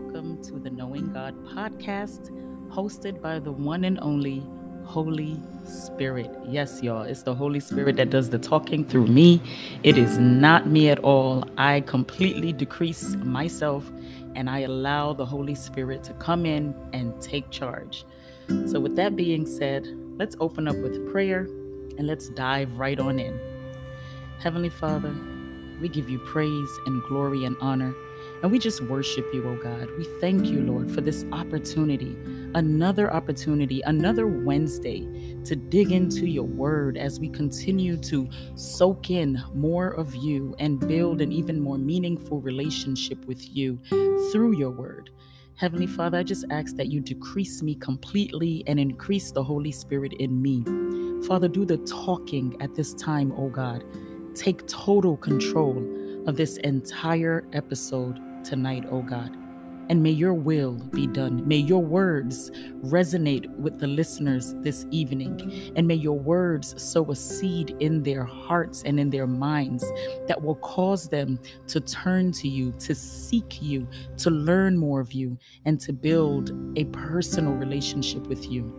welcome to the Knowing God podcast, hosted by the one and only Holy Spirit. Yes, y'all, it's the Holy Spirit that does the talking through me. It is not me at all. I completely decrease myself and I allow the Holy Spirit to come in and take charge. So, with that being said, let's open up with prayer and let's dive right on in. Heavenly Father, we give you praise and glory and honor. And we just worship you, oh God. We thank you, Lord, for this opportunity, another opportunity, another Wednesday to dig into your word as we continue to soak in more of you and build an even more meaningful relationship with you through your word. Heavenly Father, I just ask that you decrease me completely and increase the Holy Spirit in me. Father, do the talking at this time, oh God. Take total control of this entire episode tonight, oh God. And may your will be done. May your words resonate with the listeners this evening. And may your words sow a seed in their hearts and in their minds that will cause them to turn to you, to seek you, to learn more of you, and to build a personal relationship with you.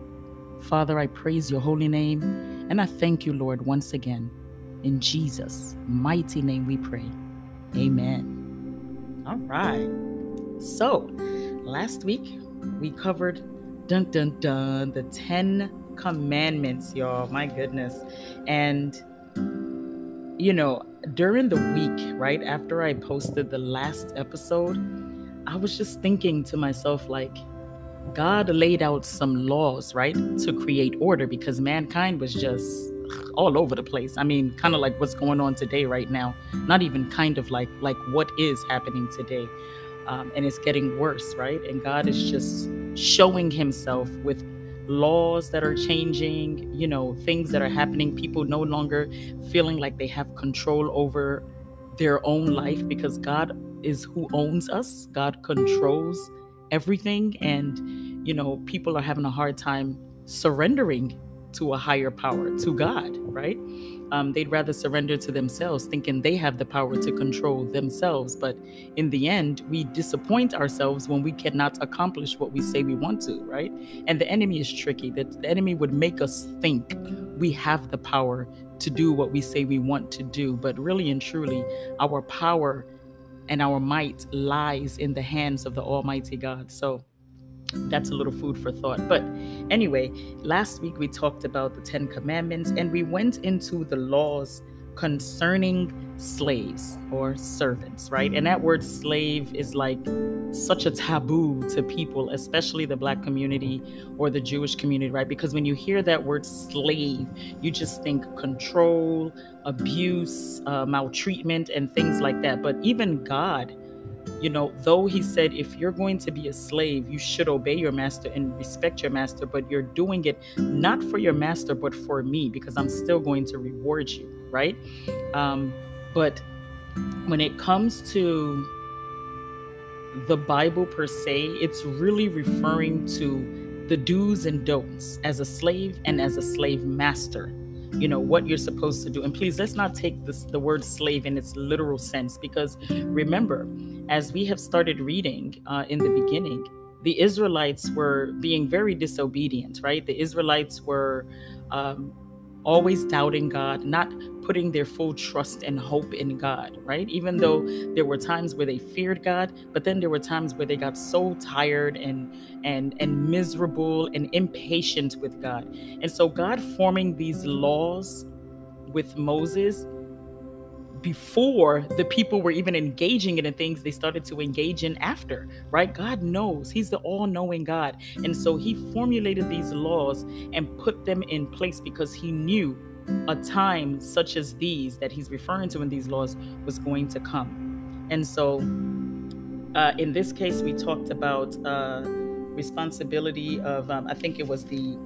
Father, I praise your holy name and I thank you, Lord, once again. In Jesus' mighty name we pray. Amen. All right. So, last week we covered dun dun dun the 10 commandments, y'all. My goodness. And you know, during the week, right after I posted the last episode, I was just thinking to myself like God laid out some laws, right, to create order because mankind was just all over the place. I mean, kind of like what's going on today right now. Not even kind of like like what is happening today. Um, and it's getting worse, right? And God is just showing himself with laws that are changing, you know, things that are happening, people no longer feeling like they have control over their own life because God is who owns us. God controls everything and you know, people are having a hard time surrendering to a higher power, to God, right? Um, they'd rather surrender to themselves, thinking they have the power to control themselves. But in the end, we disappoint ourselves when we cannot accomplish what we say we want to, right? And the enemy is tricky. That the enemy would make us think we have the power to do what we say we want to do. But really and truly, our power and our might lies in the hands of the Almighty God. So, that's a little food for thought. But anyway, last week we talked about the Ten Commandments and we went into the laws concerning slaves or servants, right? And that word slave is like such a taboo to people, especially the black community or the Jewish community, right? Because when you hear that word slave, you just think control, abuse, uh, maltreatment, and things like that. But even God you know, though he said, if you're going to be a slave, you should obey your master and respect your master, but you're doing it not for your master, but for me, because I'm still going to reward you, right? Um, but when it comes to the Bible per se, it's really referring to the do's and don'ts as a slave and as a slave master you know what you're supposed to do. And please let's not take this the word slave in its literal sense because remember as we have started reading uh, in the beginning the israelites were being very disobedient right? The israelites were um, always doubting God, not putting their full trust and hope in God, right? Even though there were times where they feared God, but then there were times where they got so tired and and and miserable and impatient with God. And so God forming these laws with Moses before the people were even engaging in the things they started to engage in after, right? God knows. He's the all knowing God. And so he formulated these laws and put them in place because he knew a time such as these that he's referring to in these laws was going to come. And so uh, in this case, we talked about uh, responsibility of, um, I think it was the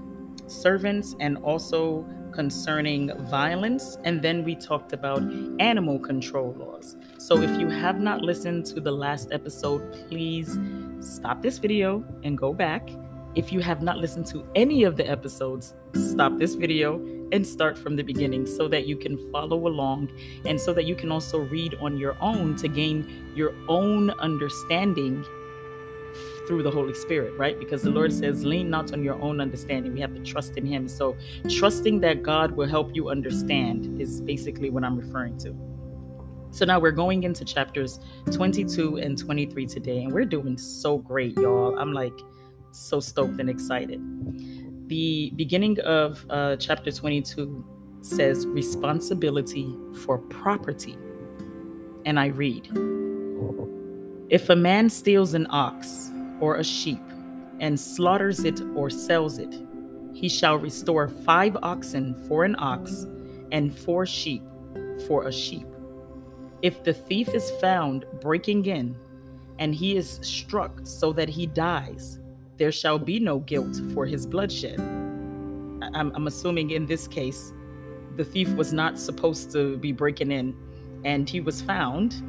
servants and also concerning violence, and then we talked about animal control laws. So if you have not listened to the last episode, please stop this video and go back. If you have not listened to any of the episodes, stop this video and start from the beginning so that you can follow along and so that you can also read on your own to gain your own understanding through the Holy Spirit, right? Because the Lord says, lean not on your own understanding. We have to trust in Him. So, trusting that God will help you understand is basically what I'm referring to. So, now we're going into chapters 22 and 23 today, and we're doing so great, y'all. I'm like so stoked and excited. The beginning of uh, chapter 22 says responsibility for property. And I read If a man steals an ox, or a sheep, and slaughters it or sells it, he shall restore five oxen for an ox, and four sheep for a sheep. If the thief is found breaking in, and he is struck so that he dies, there shall be no guilt for his bloodshed. I'm, I'm assuming in this case, the thief was not supposed to be breaking in, and he was found,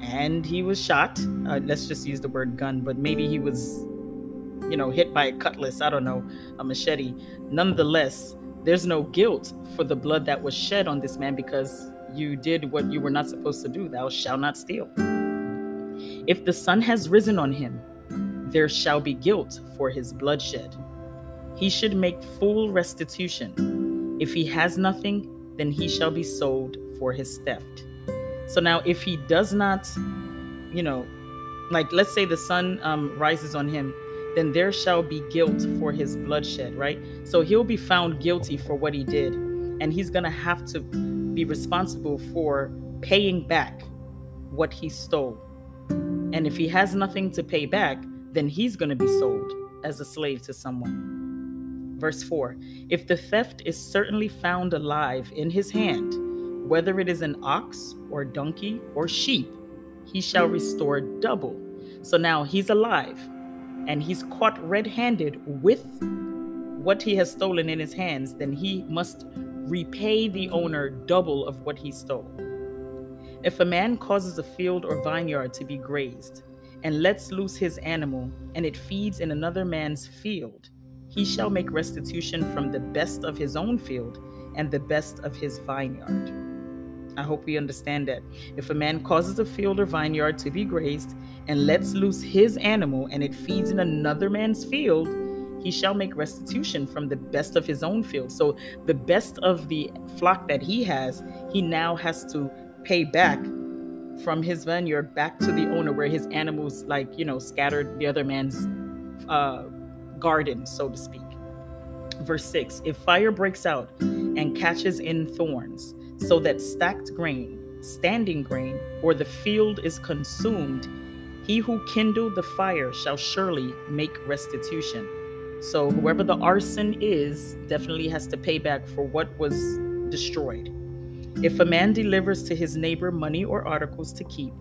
and he was shot. Uh, let's just use the word gun, but maybe he was, you know, hit by a cutlass. I don't know, a machete. Nonetheless, there's no guilt for the blood that was shed on this man because you did what you were not supposed to do. Thou shalt not steal. If the sun has risen on him, there shall be guilt for his bloodshed. He should make full restitution. If he has nothing, then he shall be sold for his theft. So now, if he does not, you know, like let's say the sun um, rises on him, then there shall be guilt for his bloodshed, right? So he'll be found guilty for what he did, and he's gonna have to be responsible for paying back what he stole. And if he has nothing to pay back, then he's gonna be sold as a slave to someone. Verse 4 If the theft is certainly found alive in his hand, whether it is an ox or donkey or sheep, he shall restore double. So now he's alive and he's caught red handed with what he has stolen in his hands, then he must repay the owner double of what he stole. If a man causes a field or vineyard to be grazed, and lets loose his animal, and it feeds in another man's field, he shall make restitution from the best of his own field and the best of his vineyard. I hope we understand that. If a man causes a field or vineyard to be grazed and lets loose his animal and it feeds in another man's field, he shall make restitution from the best of his own field. So, the best of the flock that he has, he now has to pay back from his vineyard back to the owner where his animals, like, you know, scattered the other man's uh, garden, so to speak. Verse 6 If fire breaks out and catches in thorns, so that stacked grain, standing grain, or the field is consumed, he who kindled the fire shall surely make restitution. So, whoever the arson is definitely has to pay back for what was destroyed. If a man delivers to his neighbor money or articles to keep,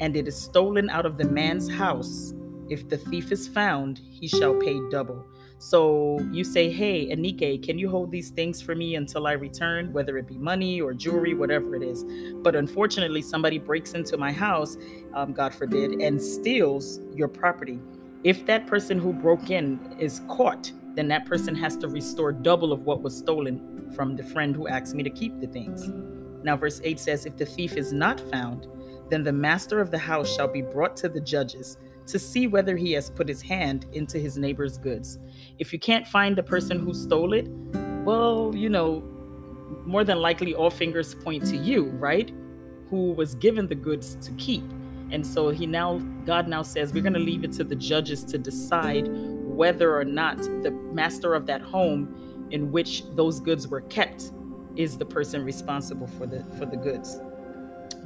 and it is stolen out of the man's house, if the thief is found, he shall pay double. So you say, Hey, Anike, can you hold these things for me until I return, whether it be money or jewelry, whatever it is? But unfortunately, somebody breaks into my house, um, God forbid, and steals your property. If that person who broke in is caught, then that person has to restore double of what was stolen from the friend who asked me to keep the things. Now, verse 8 says, If the thief is not found, then the master of the house shall be brought to the judges to see whether he has put his hand into his neighbor's goods. If you can't find the person who stole it, well, you know, more than likely all fingers point to you, right? Who was given the goods to keep. And so he now, God now says, we're going to leave it to the judges to decide whether or not the master of that home in which those goods were kept is the person responsible for the for the goods.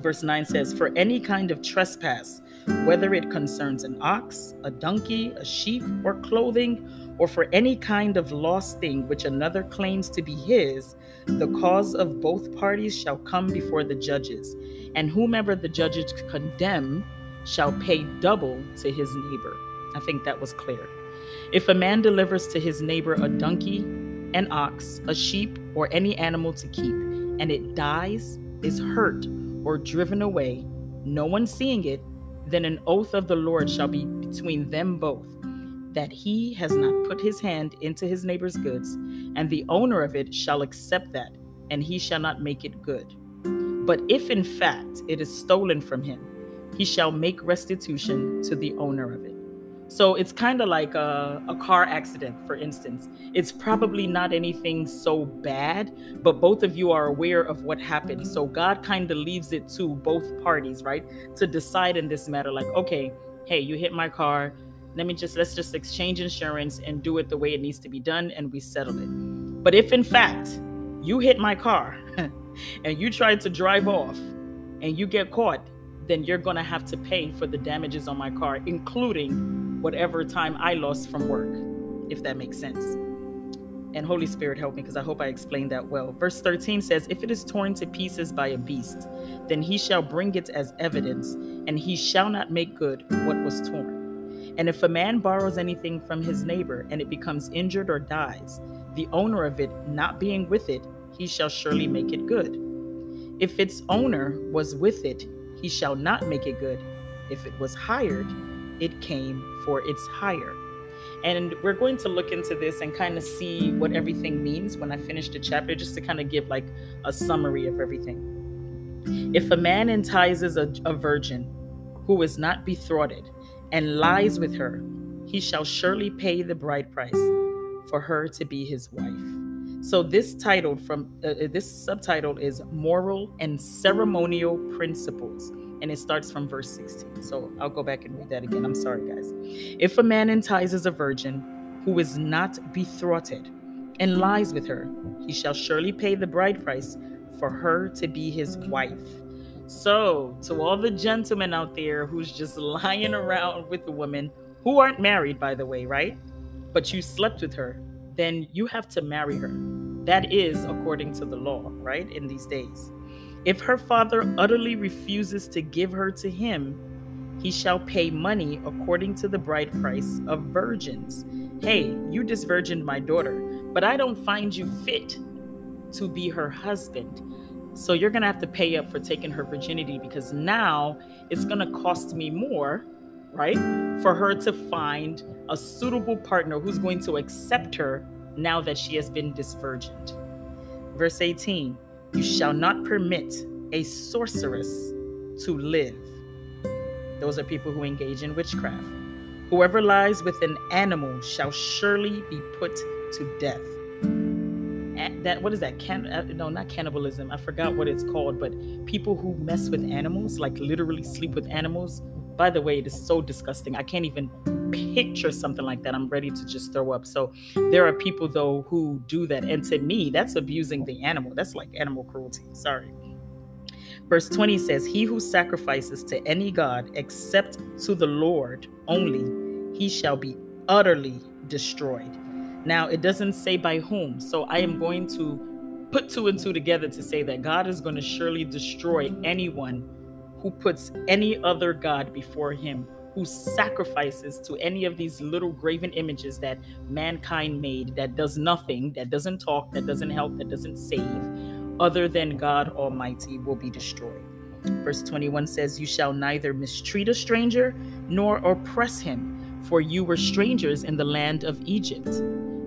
Verse 9 says, For any kind of trespass, whether it concerns an ox, a donkey, a sheep, or clothing, or for any kind of lost thing which another claims to be his, the cause of both parties shall come before the judges, and whomever the judges condemn shall pay double to his neighbor. I think that was clear. If a man delivers to his neighbor a donkey, an ox, a sheep, or any animal to keep, and it dies, is hurt, or driven away, no one seeing it, then an oath of the Lord shall be between them both, that he has not put his hand into his neighbor's goods, and the owner of it shall accept that, and he shall not make it good. But if in fact it is stolen from him, he shall make restitution to the owner of it. So it's kind of like a, a, car accident, for instance. It's probably not anything so bad, but both of you are aware of what happened. So God kind of leaves it to both parties, right? To decide in this matter, like, okay, hey, you hit my car. Let me just, let's just exchange insurance and do it the way it needs to be done, and we settle it. But if in fact you hit my car and you tried to drive off and you get caught, then you're going to have to pay for the damages on my car, including whatever time I lost from work, if that makes sense. And Holy Spirit, help me because I hope I explained that well. Verse 13 says, If it is torn to pieces by a beast, then he shall bring it as evidence, and he shall not make good what was torn. And if a man borrows anything from his neighbor, and it becomes injured or dies, the owner of it not being with it, he shall surely make it good. If its owner was with it, he shall not make it good. If it was hired, it came for its hire. And we're going to look into this and kind of see what everything means when I finish the chapter, just to kind of give like a summary of everything. If a man entices a, a virgin who is not betrothed and lies with her, he shall surely pay the bride price for her to be his wife. So this title from uh, uh, this subtitle is moral and ceremonial principles and it starts from verse 16. So I'll go back and read that again. I'm sorry guys. If a man entices a virgin who is not betrothed and lies with her, he shall surely pay the bride price for her to be his wife. So, to all the gentlemen out there who's just lying around with the women who aren't married, by the way, right? But you slept with her, then you have to marry her. That is according to the law, right? In these days. If her father utterly refuses to give her to him, he shall pay money according to the bride price of virgins. Hey, you disvirgined my daughter, but I don't find you fit to be her husband. So you're going to have to pay up for taking her virginity because now it's going to cost me more, right? For her to find a suitable partner who's going to accept her now that she has been disvirgined. Verse 18 You shall not permit a sorceress to live. Those are people who engage in witchcraft. Whoever lies with an animal shall surely be put to death. That what is that? Can uh, no, not cannibalism. I forgot what it's called, but people who mess with animals, like literally sleep with animals. By the way, it is so disgusting. I can't even picture something like that, I'm ready to just throw up. So there are people though who do that. And to me, that's abusing the animal. That's like animal cruelty. Sorry. Verse 20 says, He who sacrifices to any God except to the Lord only, he shall be utterly destroyed. Now, it doesn't say by whom. So I am going to put two and two together to say that God is going to surely destroy anyone who puts any other God before him who sacrifices to any of these little graven images that mankind made that does nothing, that doesn't talk, that doesn't help, that doesn't save, other than God Almighty will be destroyed. Verse 21 says, You shall neither mistreat a stranger nor oppress him, for you were strangers in the land of Egypt.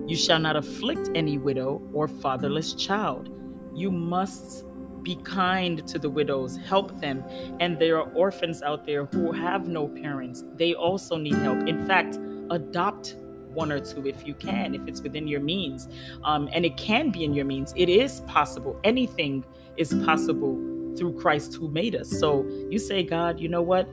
You shall not afflict any widow or fatherless child. You must be kind to the widows, help them. And there are orphans out there who have no parents. They also need help. In fact, adopt one or two if you can, if it's within your means. Um, and it can be in your means. It is possible. Anything is possible through Christ who made us. So you say, God, you know what?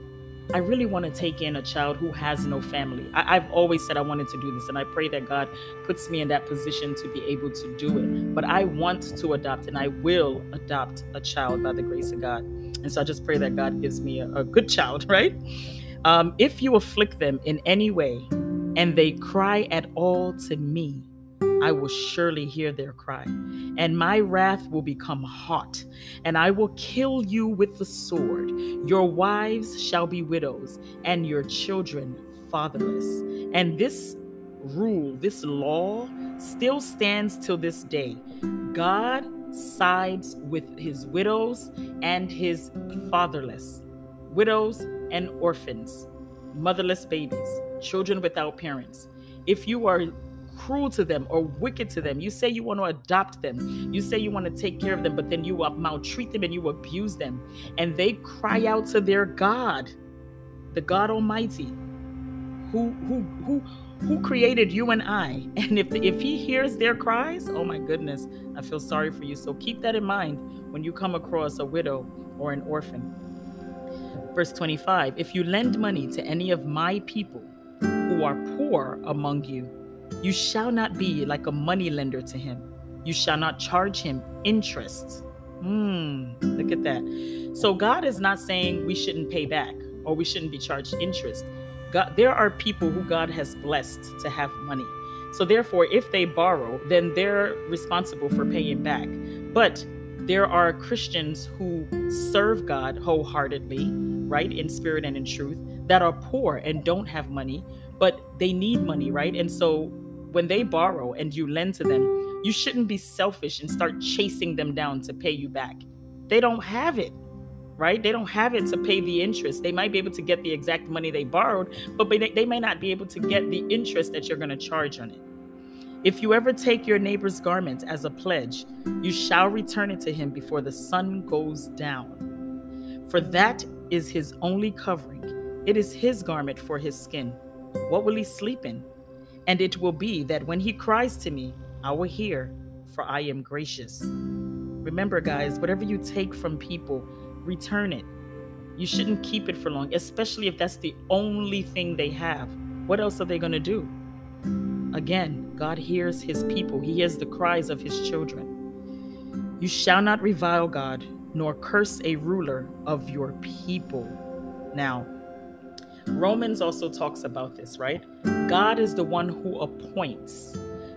I really want to take in a child who has no family. I, have always said I wanted to do this, and I pray that God puts me in that position to be able to do it. But I want to adopt, and I will adopt a child by the grace of God. And so I just pray that God gives me a, a good child, right? Um, if you afflict them in any way, and they cry at all to me, I will surely hear their cry, and my wrath will become hot, and I will kill you with the sword. Your wives shall be widows, and your children fatherless. And this rule, this law, still stands till this day. God sides with his widows and his fatherless, widows and orphans, motherless babies, children without parents. If you are cruel to them or wicked to them. You say you want to adopt them. You say you want to take care of them, but then you maltreat them and you abuse them. And they cry out to their God, the God Almighty, who who who who created you and I. And if if he hears their cries, oh my goodness, I feel sorry for you. So keep that in mind when you come across a widow or an orphan. Verse 25, if you lend money to any of my people who are poor among you, you shall not be like a money lender to him. You shall not charge him interest. Hmm, look at that. So God is not saying we shouldn't pay back or we shouldn't be charged interest. God, there are people who God has blessed to have money. So therefore, if they borrow, then they're responsible for paying back. But there are Christians who serve God wholeheartedly, right, in spirit and in truth, that are poor and don't have money, but they need money, right? And so when they borrow and you lend to them, you shouldn't be selfish and start chasing them down to pay you back. They don't have it right? They don't have it to pay the interest. They might be able to get the exact money they borrowed, but they may not be able to get the interest that you're going to charge on it. If you ever take your neighbor's garment as a pledge, you shall return it to him before the sun goes down. For that is his only covering. It is his garment for his skin. What will he sleep in? And it will be that when he cries to me, I will hear, for I am gracious. Remember, guys, whatever you take from people, return it. You shouldn't keep it for long, especially if that's the only thing they have. What else are they going to do? Again, God hears his people, he hears the cries of his children. You shall not revile God, nor curse a ruler of your people. Now, Romans also talks about this, right? God is the one who appoints.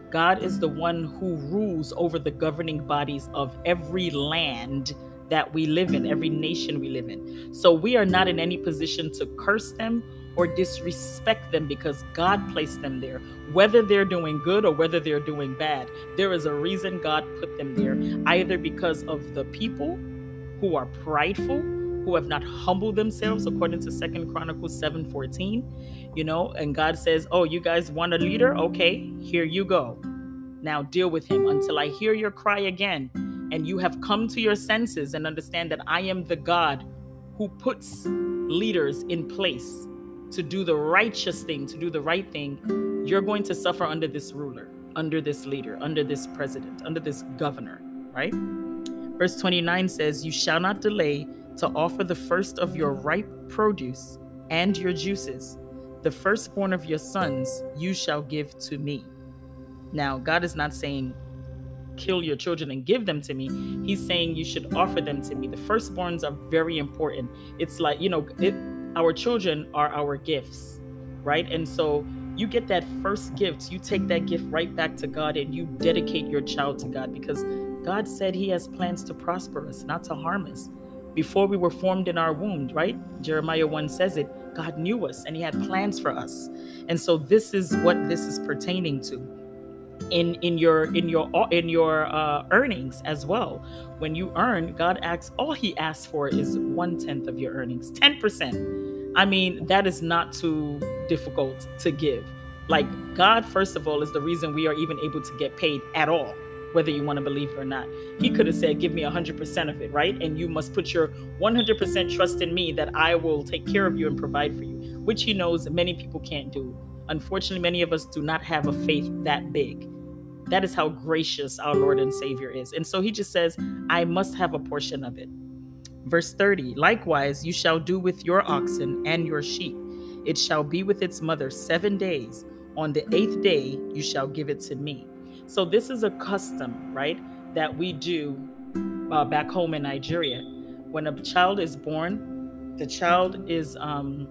God is the one who rules over the governing bodies of every land that we live in, every nation we live in. So we are not in any position to curse them or disrespect them because God placed them there. Whether they're doing good or whether they're doing bad, there is a reason God put them there, either because of the people who are prideful, who have not humbled themselves according to Second Chronicles 7:14, you know, and God says, "Oh, you guys want a leader? Okay, here you go. Now deal with him until I hear your cry again." and you have come to your senses and understand that I am the God who puts leaders in place to do the righteous thing, to do the right thing, you're going to suffer under this ruler, under this leader, under this president, under this governor, right? Verse 29 says, You shall not delay to offer the first of your ripe produce and your juices. The firstborn of your sons you shall give to me. Now, God is not saying kill your children and give them to me. He's saying you should offer them to me. The firstborns are very important. It's like, you know, it, our children are our gifts, right? And so you get that first gift, you take that gift right back to God and you dedicate your child to God because God said He has plans to prosper us, not to harm us. Before we were formed in our womb, right? Jeremiah 1 says it. God knew us and He had plans for us. And so this is what this is pertaining to in in your in your in your uh, earnings as well. When you earn, God asks all He asks for is one tenth of your earnings, ten percent. I mean, that is not too difficult to give. Like God, first of all, is the reason we are even able to get paid at all, whether you want to believe it or not. He could have said, "Give me hundred percent of it," right? And you must put your one hundred percent trust in me that I will take care of you and provide for you, which He knows many people can't do. Unfortunately, many of us do not have a faith that big. That is how gracious our Lord and Savior is. And so he just says, I must have a portion of it. Verse 30 Likewise, you shall do with your oxen and your sheep. It shall be with its mother seven days. On the eighth day, you shall give it to me. So, this is a custom, right, that we do uh, back home in Nigeria. When a child is born, the child is um,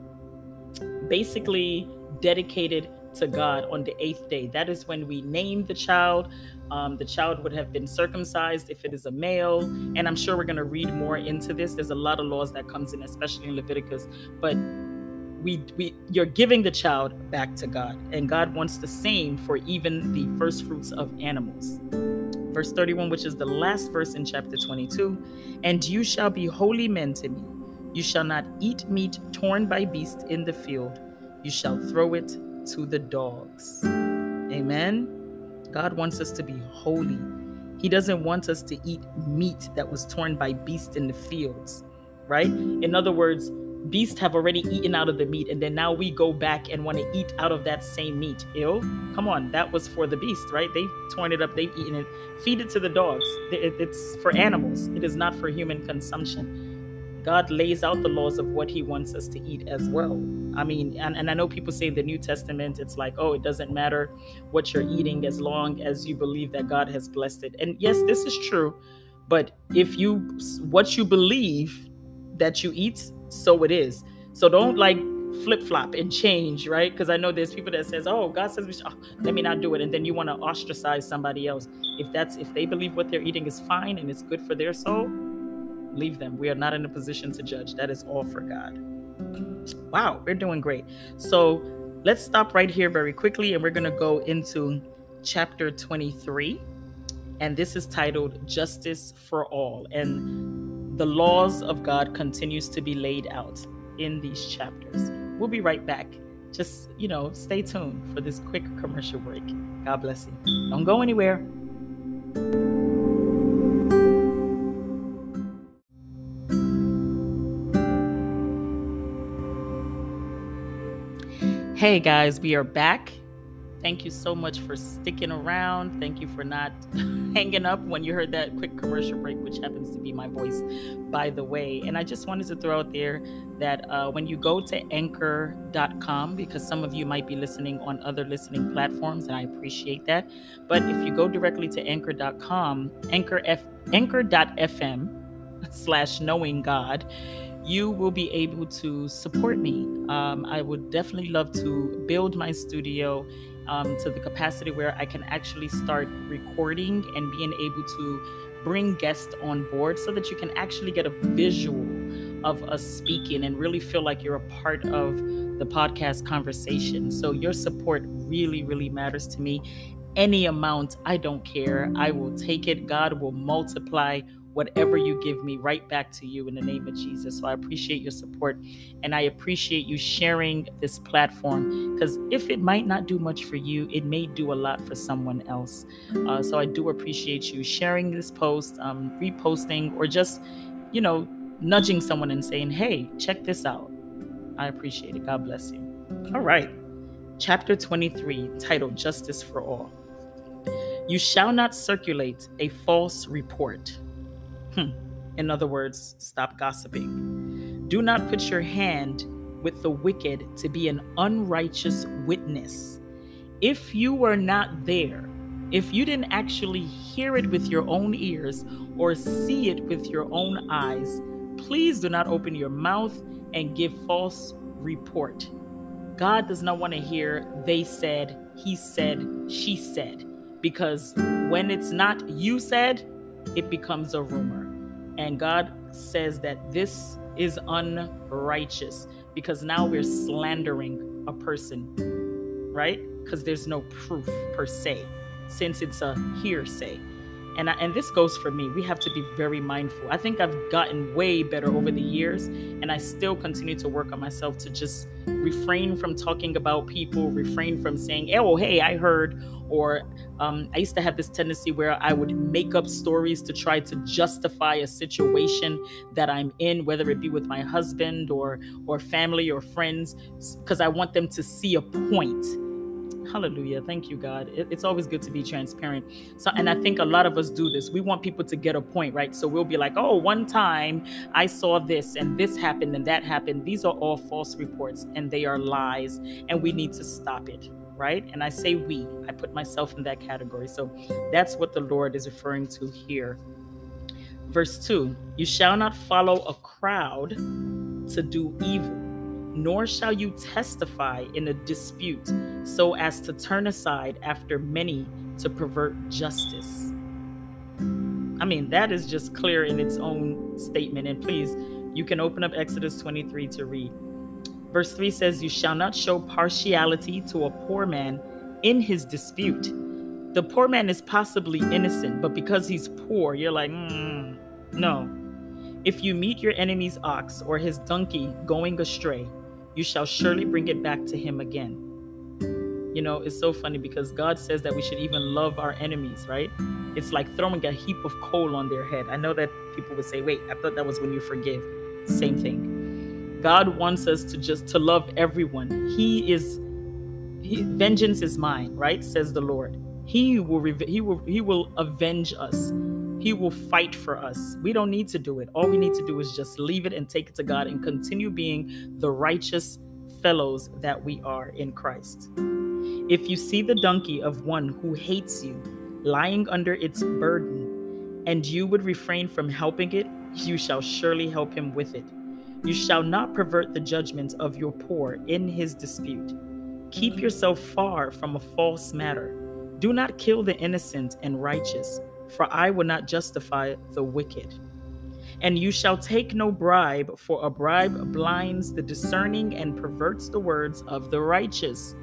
basically dedicated to God on the eighth day. That is when we name the child. Um, the child would have been circumcised if it is a male. And I'm sure we're going to read more into this. There's a lot of laws that comes in, especially in Leviticus. But we, we you're giving the child back to God. And God wants the same for even the first fruits of animals. Verse 31, which is the last verse in chapter 22. And you shall be holy men to me. You shall not eat meat torn by beasts in the field. You shall throw it to the dogs. Amen. God wants us to be holy. He doesn't want us to eat meat that was torn by beasts in the fields, right? In other words, beasts have already eaten out of the meat and then now we go back and want to eat out of that same meat. Ill come on that was for the beast right? They've torn it up they've eaten it. Feed it to the dogs. It's for animals. It is not for human consumption. God lays out the laws of what he wants us to eat as well. I mean and, and i know people say the new testament it's like oh it doesn't matter what you're eating as long as you believe that god has blessed it. And yes this is true but if you what you believe that you eat so it is. So don't like flip flop and change, right? Because I know there's people that says, "Oh, God says we should, oh, let me not do it," and then you want to ostracize somebody else. If that's if they believe what they're eating is fine and it's good for their soul, leave them. We are not in a position to judge. That is all for God. Wow, we're doing great. So let's stop right here very quickly, and we're gonna go into chapter 23, and this is titled "Justice for All." and the laws of God continues to be laid out in these chapters. We'll be right back. Just, you know, stay tuned for this quick commercial break. God bless you. Don't go anywhere. Hey guys, we are back Thank you so much for sticking around. Thank you for not hanging up when you heard that quick commercial break, which happens to be my voice, by the way. And I just wanted to throw out there that uh, when you go to anchor.com, because some of you might be listening on other listening platforms, and I appreciate that. But if you go directly to anchor.com, anchor F, anchor.fm slash knowing God, you will be able to support me. Um, I would definitely love to build my studio um, to the capacity where I can actually start recording and being able to bring guests on board so that you can actually get a visual of us speaking and really feel like you're a part of the podcast conversation. So your support really, really matters to me. Any amount, I don't care. I will take it. God will multiply whatever you give me right back to you in the name of Jesus. So I appreciate your support and I appreciate you sharing this platform because if it might not do much for you, it may do a lot for someone else. Uh, so I do appreciate you sharing this post, um, reposting, or just, you know, nudging someone and saying, hey, check this out. I appreciate it. God bless you. All right. Chapter 23, titled Justice for All. You shall not circulate a false report Hmm. In other words, stop gossiping. Do not put your hand with the wicked to be an unrighteous witness. If you were not there, if you didn't actually hear it with your own ears or see it with your own eyes, please do not open your mouth and give false report. God does not want to hear they said, he said, she said, because when it's not you said, it becomes a rumor. And God says that this is unrighteous because now we're slandering a person, right? Because there's no proof per se, since it's a hearsay and I, and this goes for me. We have to be very mindful. I think i've gotten way better over the years and i still continue to work on myself to just refrain from talking about people refrain from saying oh hey i heard or um, i used to have this tendency where i would make up stories to try to justify a situation that i'm in whether it be with my husband or or family or friends because i want them to see a point Hallelujah. Thank you, God. It, it's always good to be transparent. So, and I think a lot of us do this. We want people to get a point, right? So we'll be like, oh, one time I saw this and this happened and that happened. These are all false reports and they are lies, and we need to stop it, right? And I say we, I put myself in that category. So that's what the Lord is referring to here. Verse 2 You shall not follow a crowd to do evil nor shall you testify in a dispute so as to turn aside after many to pervert justice. I mean, that is just clear in its own statement. And please, you can open up Exodus 23 to read. Verse 3 says, You shall not show partiality to a poor man in his dispute. The poor man is possibly innocent, but because he's poor, you're like, mm, no. If you meet your enemy's ox or his donkey going astray, you shall surely bring it back to him again. You know, it's so funny because God says that we should even love our enemies, right? It's like throwing a heap of coal on their head. I know that people would say, wait, I thought that was when you forgive. Same thing. God wants us to just to love everyone. He is he, vengeance is mine, right? Says the Lord. He will he will he will avenge us. He will fight for us. We don't need to do it. All we need to do is just leave it and take it to God and continue being the righteous fellows that we are in Christ. If you see the donkey of one who hates you lying under its burden, and you would refrain from helping it, you shall surely help him with it. You shall not pervert the judgment of your poor in his dispute. Keep yourself far from a false matter. Do not kill the innocent and righteous, for I will not justify the wicked. And you shall take no bribe, for a bribe blinds the discerning and perverts the words of the righteous.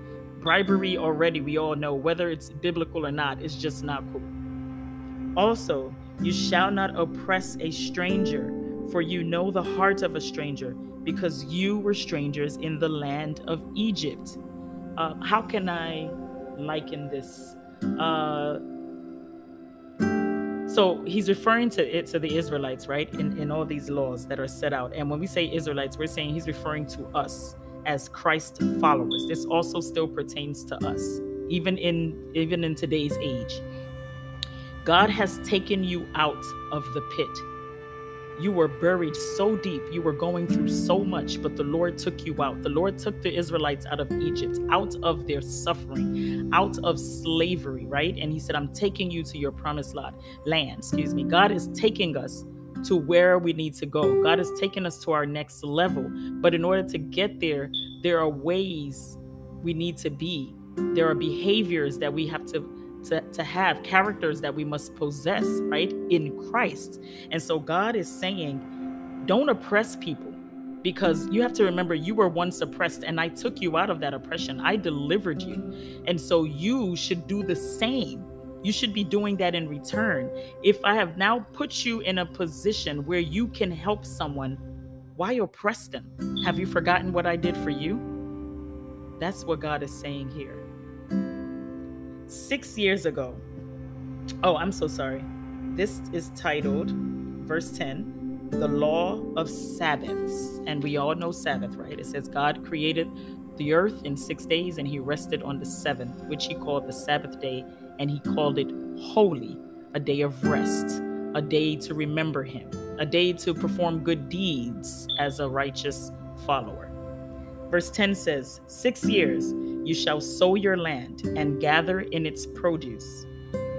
Bribery already, we all know, whether it's biblical or not, is just not cool. Also, you shall not oppress a stranger for you know the heart of a stranger, because you were strangers in the land of Egypt. Uh, how can I liken this? Uh, so he's referring to it to the Israelites, right? In, in all these laws that are set out. And when we say Israelites, we're saying he's referring to us as Christ followers. This also still pertains to us, even in even in today's age. God has taken you out of the pit you were buried so deep, you were going through so much, but the Lord took you out. The Lord took the Israelites out of Egypt, out of their suffering, out of slavery, right? And He said, I'm taking you to your promised land. Excuse me. God is taking us to where we need to go. God is taking us to our next level. But in order to get there, there are ways we need to be. There are behaviors that we have to to, to have characters that we must possess, right, in Christ. And so God is saying, don't oppress people because you have to remember you were once oppressed and I took you out of that oppression. I delivered you. And so you should do the same. You should be doing that in return. If I have now put you in a position where you can help someone, why oppress them? Have you forgotten what I did for you? That's what God is saying here six years ago. Oh, I'm so sorry. This is titled, verse 10, The Law of Sabbaths. And we all know Sabbath, right? It says, God created the earth in six days and he rested on the seventh, which he called the Sabbath day, and he called it holy, a day of rest, a day to remember him, a day to perform good deeds as a righteous follower. Verse 10 says, Six years you shall sow your land and gather in its produce.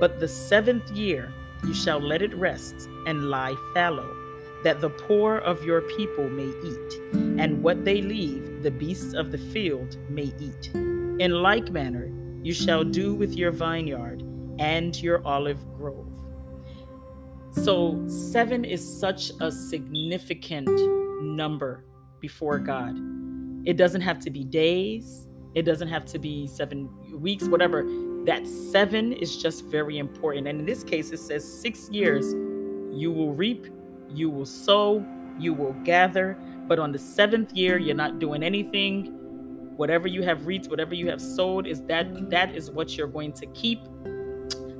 But the seventh year you shall let it rest and lie fallow, that the poor of your people may eat, and what they leave the beasts of the field may eat. In like manner you shall do with your vineyard and your olive grove. So, seven is such a significant number before God. It doesn't have to be days, it doesn't have to be seven weeks, whatever. That seven is just very important. And in this case, it says six years you will reap, you will sow, you will gather. But on the seventh year, you're not doing anything. Whatever you have reaped, whatever you have sowed, is that that is what you're going to keep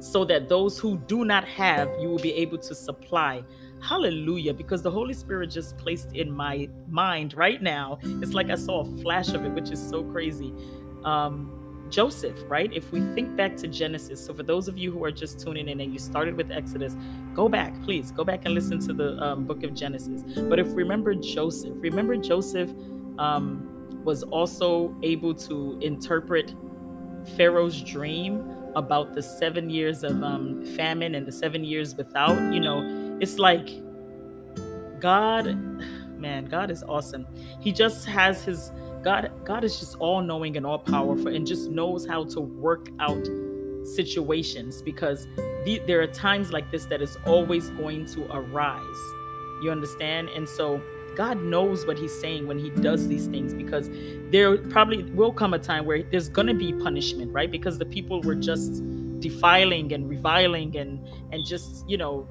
so that those who do not have, you will be able to supply. Hallelujah. Because the Holy Spirit just placed in my mind right now, it's like I saw a flash of it, which is so crazy. Um, Joseph, right? If we think back to Genesis, so for those of you who are just tuning in and you started with Exodus, go back, please go back and listen to the um, book of Genesis. But if remember Joseph, remember Joseph um, was also able to interpret Pharaoh's dream about the seven years of um, famine and the seven years without, you know, it's like God, man, God is awesome. He just has his God, God is just all knowing and all powerful and just knows how to work out situations because the, there are times like this that is always going to arise. You understand? And so God knows what he's saying when he does these things because there probably will come a time where there's going to be punishment, right? Because the people were just defiling and reviling and and just, you know,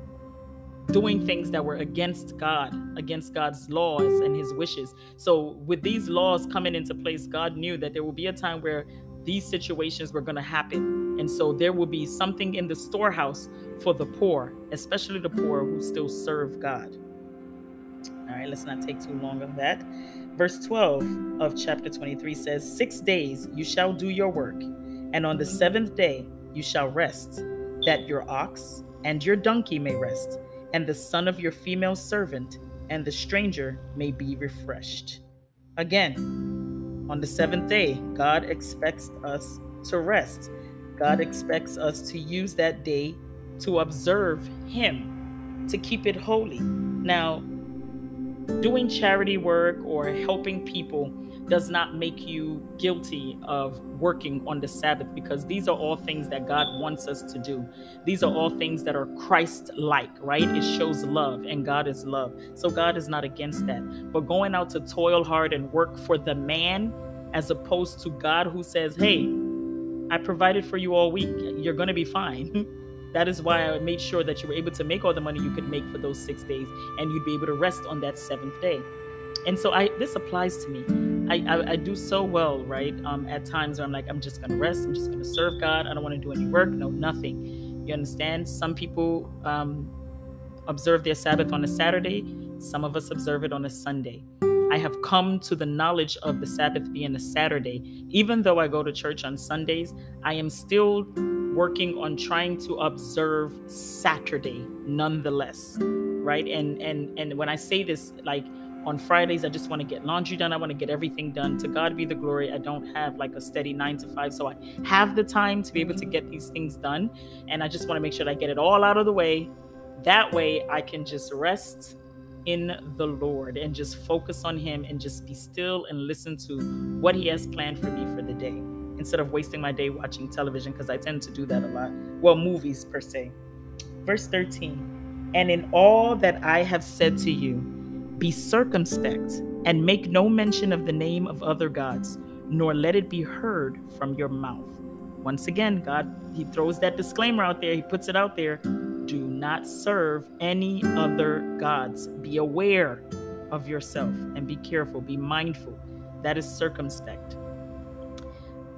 doing things that were against God, against God's laws and his wishes. So, with these laws coming into place, God knew that there will be a time where these situations were going to happen. And so, there will be something in the storehouse for the poor, especially the poor who still serve God. All right, let's not take too long on that. verse 12 of chapter 23 says, Six days you shall do your work, and on the seventh day you shall rest, that your ox and your donkey may rest, and the son of your female servant and the stranger may be refreshed. Again, on the seventh day, God expects us to rest. God expects us to use that day to observe Him, to keep it holy. Now, doing charity work or helping people does not make you guilty of working on the Sabbath because these are all things that God wants us to do. These are all things that are Christ like, right? It shows love, and God is love. So God is not against that. But going out to toil hard and work for the man as opposed to God who says, hey, I provided for you all week, you're going to be fine. That is why I made sure that you were able to make all the money you could make for those six days, and you'd be able to rest on that seventh day. And so I this applies to me. I, I, I do so well, right? Um, at times where I'm like, I'm just gonna rest. I'm just gonna serve God. I don't want to do any work. No, nothing. You understand? Some people um, observe their Sabbath on a Saturday. Some of us observe it on a Sunday. I have come to the knowledge of the Sabbath being a Saturday. Even though I go to church on Sundays, I am still working on trying to observe Saturday nonetheless, right? And and and when I say this, like on Fridays, I just want to get laundry done. I want to get everything done. To God be the glory. I don't have like a steady nine to five, so I have the time to be able to mm-hmm. get these things done, and I just want to make sure that I get it all out of the way. That way, I can just rest in the Lord and just focus on Him and just be still and listen to what He has planned for me for the day instead of wasting my day watching television because I tend to do that a lot. Well, movies per se. Verse 13 And in all that I have said to you, be circumspect and make no mention of the name of other gods, nor let it be heard from your mouth. Once again, God, He throws that disclaimer out there, He puts it out there. Do not serve any other gods. Be aware of yourself and be careful, be mindful. That is circumspect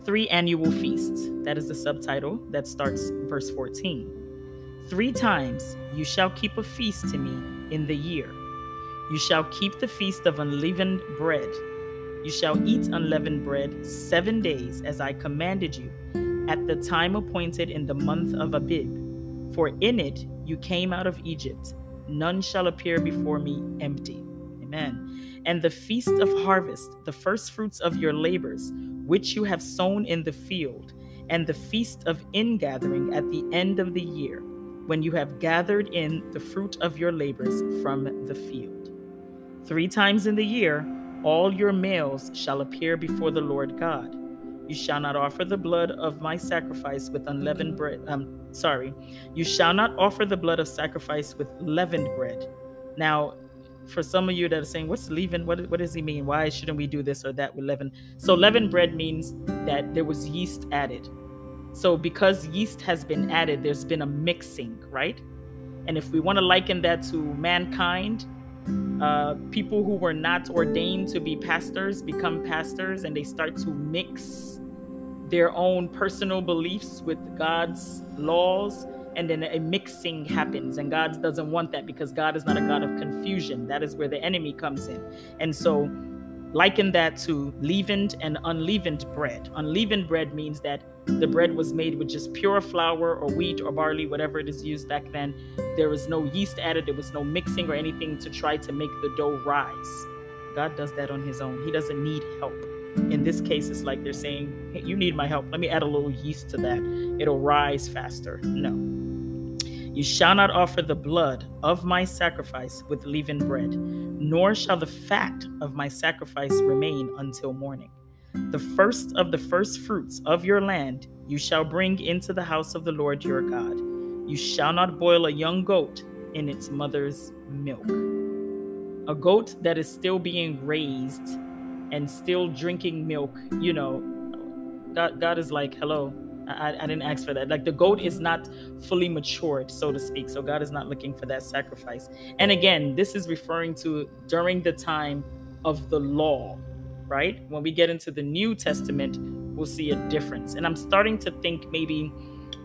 three annual feasts. That is the subtitle that starts verse 14. Three times you shall keep a feast to me in the year. You shall keep the feast of unleavened bread. You shall eat unleavened bread seven days, as I commanded you, at the time appointed in the month of Abib. For in it you came out of Egypt. None shall appear before me empty. Amen. And the feast of harvest, the first fruits of your labors, which you have sown in the field, and the feast of ingathering at the end of the year, when you have gathered in the fruit of your labors from the field. Three times in the year, all your males shall appear before the Lord God. You shall not offer the blood of my sacrifice with unleavened bread. Um, sorry, you shall not offer the blood of sacrifice with leavened bread. Now, for some of you that are saying, "What's leaven? What, what does he mean? Why shouldn't we do this or that with leaven?" So leavened bread means that there was yeast added. So because yeast has been added, there's been a mixing, right? And if we want to liken that to mankind, uh, people who were not ordained to be pastors become pastors, and they start to mix their own personal beliefs with God's laws and then a mixing happens and god doesn't want that because god is not a god of confusion. That is where the enemy comes in. And so liken that to leavened and unleavened bread. Unleavened bread means that the bread was made with just pure flour or wheat or barley whatever it is used back then. There was no yeast added. There was no mixing or anything to try to make the dough rise. God does that on his own. He doesn't need help. In this case it's like they're saying hey, you need my help. Let me add a little yeast to that. It'll rise faster. No you shall not offer the blood of my sacrifice with leavened bread, nor shall the fat of my sacrifice remain until morning. The first of the first fruits of your land you shall bring into the house of the Lord your God. You shall not boil a young goat in its mother's milk. A goat that is still being raised and still drinking milk, you know, God, God is like, hello, I, I didn't ask for that. Like the goat is not fully matured, so to speak. So God is not looking for that sacrifice. And again, this is referring to during the time of the law, right? When we get into the New Testament, we'll see a difference. And I'm starting to think maybe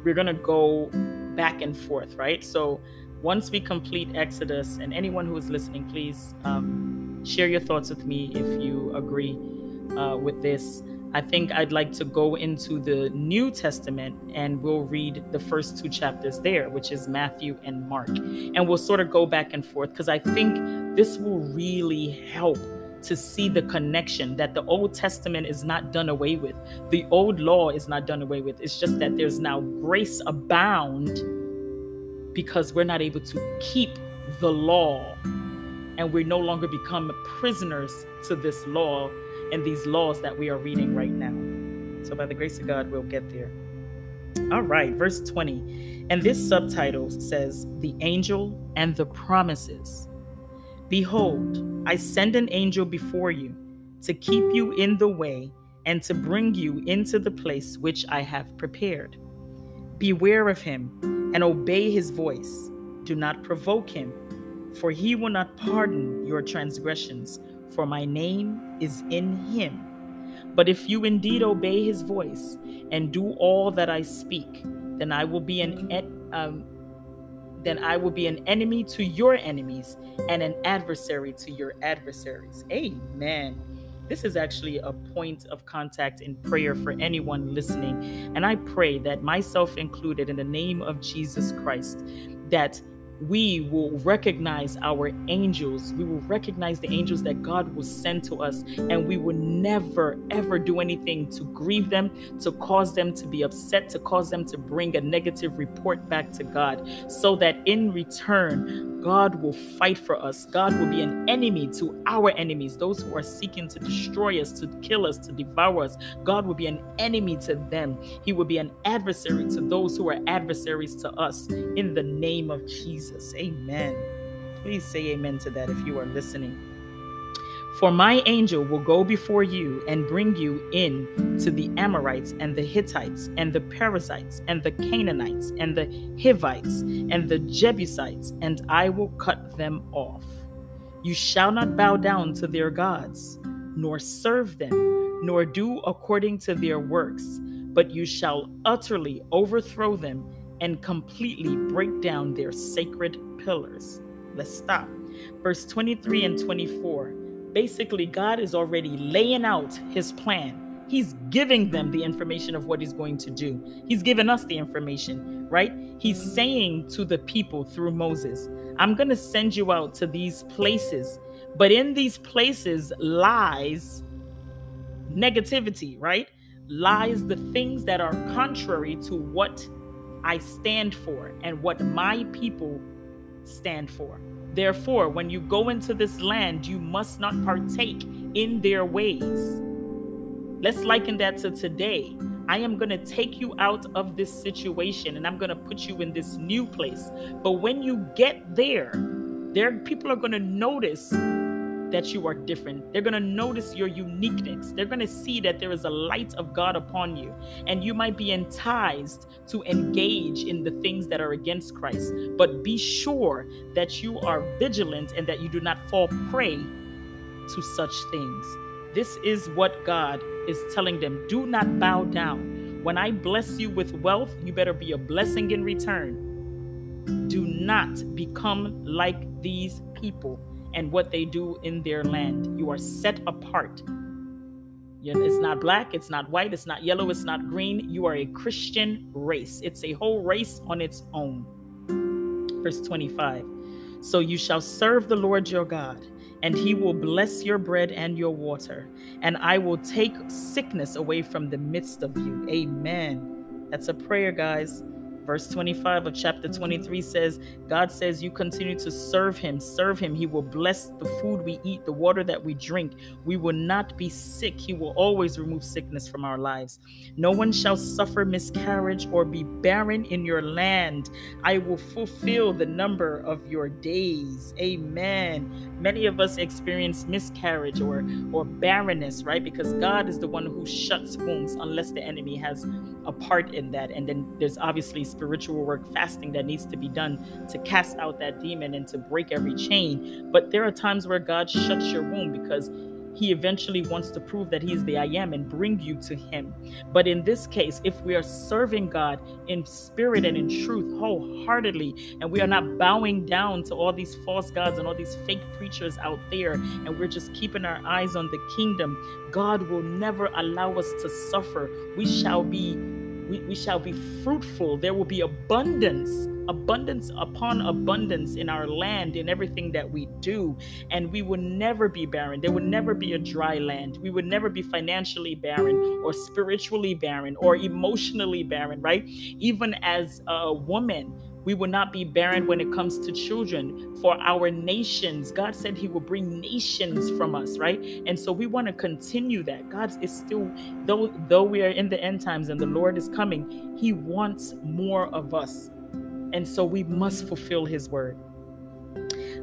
we're going to go back and forth, right? So once we complete Exodus, and anyone who is listening, please um, share your thoughts with me if you agree uh, with this. I think I'd like to go into the New Testament and we'll read the first two chapters there, which is Matthew and Mark. And we'll sort of go back and forth because I think this will really help to see the connection that the Old Testament is not done away with. The old law is not done away with. It's just that there's now grace abound because we're not able to keep the law and we no longer become prisoners to this law and these laws that we are reading right now. So, by the grace of God, we'll get there. All right, verse 20. And this subtitle says, The Angel and the Promises. Behold, I send an angel before you to keep you in the way and to bring you into the place which I have prepared. Beware of him and obey his voice. Do not provoke him, for he will not pardon your transgressions for my name is in him. But if you indeed obey his voice and do all that I speak, then I will be an um, then I will be an enemy to your enemies and an adversary to your adversaries. Amen. This is actually a point of contact in prayer for anyone listening. And I pray that myself included, in the name of Jesus Christ, that we will recognize our angels. We will recognize the angels that God will send to us, and we will never, ever do anything to grieve them, to cause them to be upset, to cause them to bring a negative report back to God, so that in return, God will fight for us. God will be an enemy to our enemies, those who are seeking to destroy us, to kill us, to devour us. God will be an enemy to them. He will be an adversary to those who are adversaries to us in the name of Jesus. Amen. Please say amen to that if you are listening. For my angel will go before you and bring you in to the Amorites and the Hittites and the Perizzites and the Canaanites and the Hivites and the Jebusites, and I will cut them off. You shall not bow down to their gods, nor serve them, nor do according to their works, but you shall utterly overthrow them and completely break down their sacred pillars. Let's stop. Verse 23 and 24. Basically, God is already laying out his plan. He's giving them the information of what he's going to do. He's given us the information, right? He's saying to the people through Moses, I'm going to send you out to these places, but in these places lies negativity, right? Lies the things that are contrary to what I stand for and what my people stand for. Therefore, when you go into this land, you must not partake in their ways. Let's liken that to today. I am going to take you out of this situation and I'm going to put you in this new place. But when you get there, there people are going to notice that you are different. They're going to notice your uniqueness. They're going to see that there is a light of God upon you. And you might be enticed to engage in the things that are against Christ. But be sure that you are vigilant and that you do not fall prey to such things. This is what God is telling them do not bow down. When I bless you with wealth, you better be a blessing in return. Do not become like these people and what they do in their land. You are set apart. It's not black, it's not white, it's not yellow, it's not green. You are a Christian race. It's a whole race on its own. Verse 25 So you shall serve the Lord your God, and he will bless your bread and your water, and I will take sickness away from the midst of you. Amen. That's a prayer, guys. Verse 25 of chapter 23 says, God says, You continue to serve Him, serve Him. He will bless the food we eat, the water that we drink. We will not be sick. He will always remove sickness from our lives. No one shall suffer miscarriage or be barren in your land. I will fulfill the number of your days. Amen. Many of us experience miscarriage or, or barrenness, right? Because God is the one who shuts wombs unless the enemy has a part in that. And then there's obviously spiritual work, fasting that needs to be done to cast out that demon and to break every chain. But there are times where God shuts your womb because he eventually wants to prove that he's the I am and bring you to him. But in this case, if we are serving God in spirit and in truth wholeheartedly, and we are not bowing down to all these false gods and all these fake preachers out there, and we're just keeping our eyes on the kingdom, God will never allow us to suffer. We shall be we, we shall be fruitful. There will be abundance, abundance upon abundance in our land, in everything that we do. And we will never be barren. There will never be a dry land. We would never be financially barren or spiritually barren or emotionally barren, right? Even as a woman, we will not be barren when it comes to children for our nations. God said He will bring nations from us, right? And so we want to continue that. God is still, though though we are in the end times and the Lord is coming, He wants more of us. And so we must fulfill His word.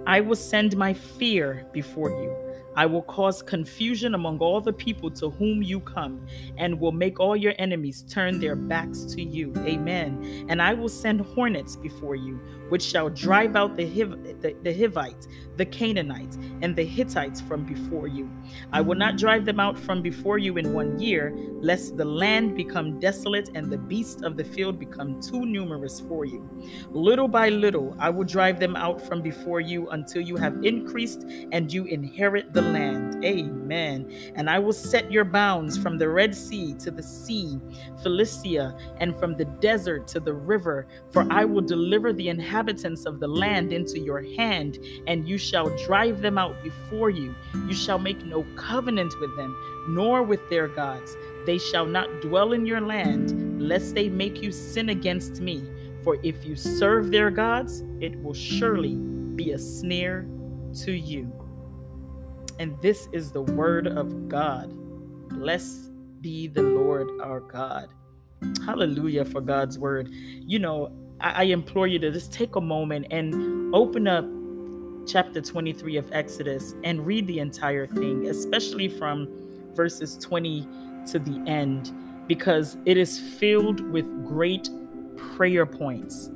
I will send my fear before you I will cause confusion among all the people to whom you come, and will make all your enemies turn their backs to you. Amen. And I will send hornets before you, which shall drive out the, Hiv- the, the Hivites, the Canaanites, and the Hittites from before you. I will not drive them out from before you in one year, lest the land become desolate and the beasts of the field become too numerous for you. Little by little, I will drive them out from before you until you have increased and you inherit the land. Amen. And I will set your bounds from the Red Sea to the sea, Philistia, and from the desert to the river. For I will deliver the inhabitants of the land into your hand, and you shall drive them out before you. You shall make no covenant with them, nor with their gods. They shall not dwell in your land, lest they make you sin against me. For if you serve their gods, it will surely be a snare to you. And this is the word of God. Blessed be the Lord our God. Hallelujah for God's word. You know, I, implore you to just take a moment and open up chapter 23 of Exodus and read the entire thing, especially from verses 20 to the end, because it is filled with great prayer points.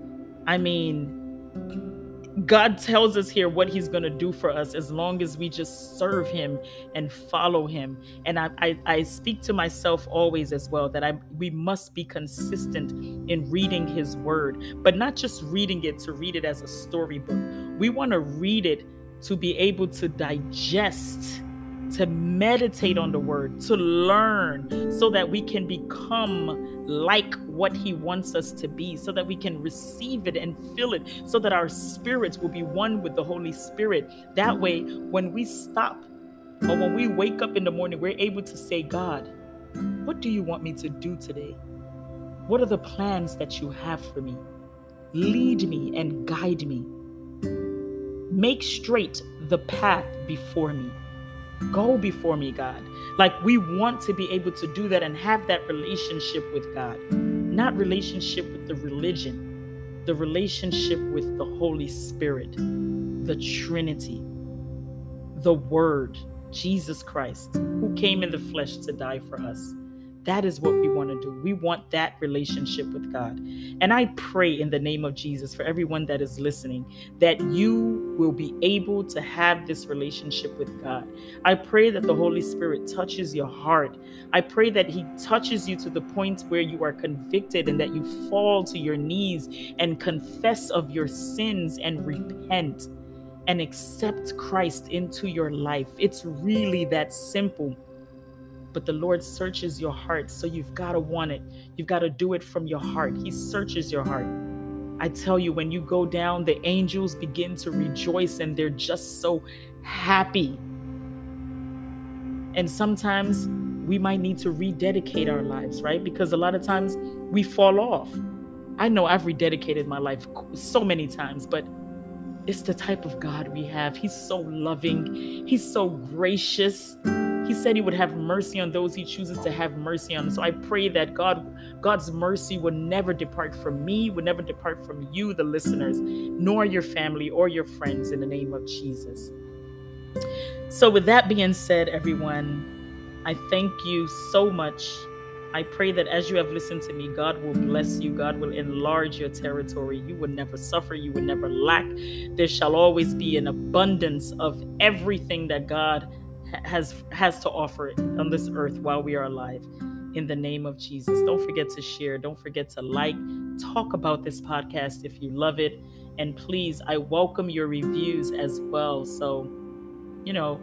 I mean, God tells us here what He's going to do for us as long as we just serve Him and follow Him. And I, I, I, speak to myself always as well that I we must be consistent in reading His Word, but not just reading it to read it as a storybook. We want to read it to be able to digest to meditate on the word, to learn, so that we can become like what He wants us to be, so that we can receive it and feel it, so that our spirits will be one with the Holy Spirit. That way, when we stop or when we wake up in the morning, we're able to say, God, what do you want me to do today? What are the plans that you have for me? Lead me and guide me. Make straight the path before me. Go before me, God. Like we want to be able to do that and have that relationship with God, not relationship with the religion, the relationship with the Holy Spirit, the Trinity, the Word, Jesus Christ, who came in the flesh to die for us. That is what we want to do. We want that relationship with God. And I pray in the name of Jesus for everyone that is listening that you will be able to have this relationship with God. I pray that the Holy Spirit touches your heart. I pray that He touches you to the point where you are convicted and that you fall to your knees and confess of your sins and repent and accept Christ into your life. It's really that simple but the Lord searches your heart. So you've got to want it. You've got to do it from your heart. He searches your heart. I tell you, when you go down, the angels begin to rejoice and they're just so happy. And sometimes we might need to rededicate our lives, right? Because a lot of times we fall off. I know I've rededicated my life so many times, but it's the type of God we have. He's so loving, He's so gracious. He said he would have mercy on those he chooses to have mercy on. So I pray that God God's mercy would never depart from me, would never depart from you the listeners, nor your family or your friends in the name of Jesus. So with that being said, everyone, I thank you so much. I pray that as you have listened to me, God will bless you. God will enlarge your territory. You will never suffer. You will never lack. There shall always be an abundance of everything that God has has to offer on this earth while we are alive in the name of Jesus. Don't forget to share, don't forget to like, talk about this podcast if you love it, and please, I welcome your reviews as well. So, you know,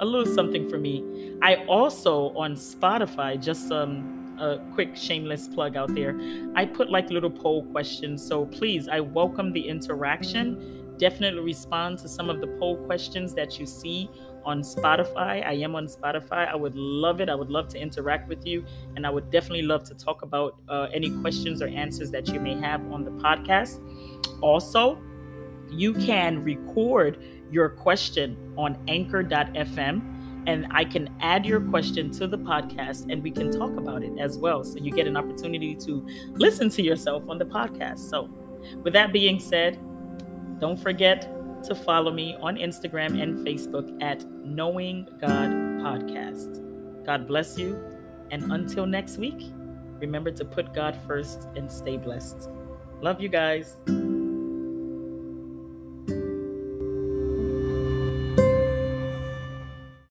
a little something for me. I also on Spotify just um a quick shameless plug out there. I put like little poll questions. So please, I welcome the interaction definitely respond to some of the poll questions that you see on Spotify. I am on Spotify. I would love it. I would love to interact with you. And I would definitely love to talk about uh, any questions or answers that you may have on the podcast. Also, you can record your question on anchor.fm and I can add your question to the podcast and we can talk about it as well. So you get an opportunity to listen to yourself on the podcast. So, with that being said, don't forget to follow me on Instagram and Facebook at Knowing God Podcast. God bless you. And until next week, remember to put God first and stay blessed. Love you guys.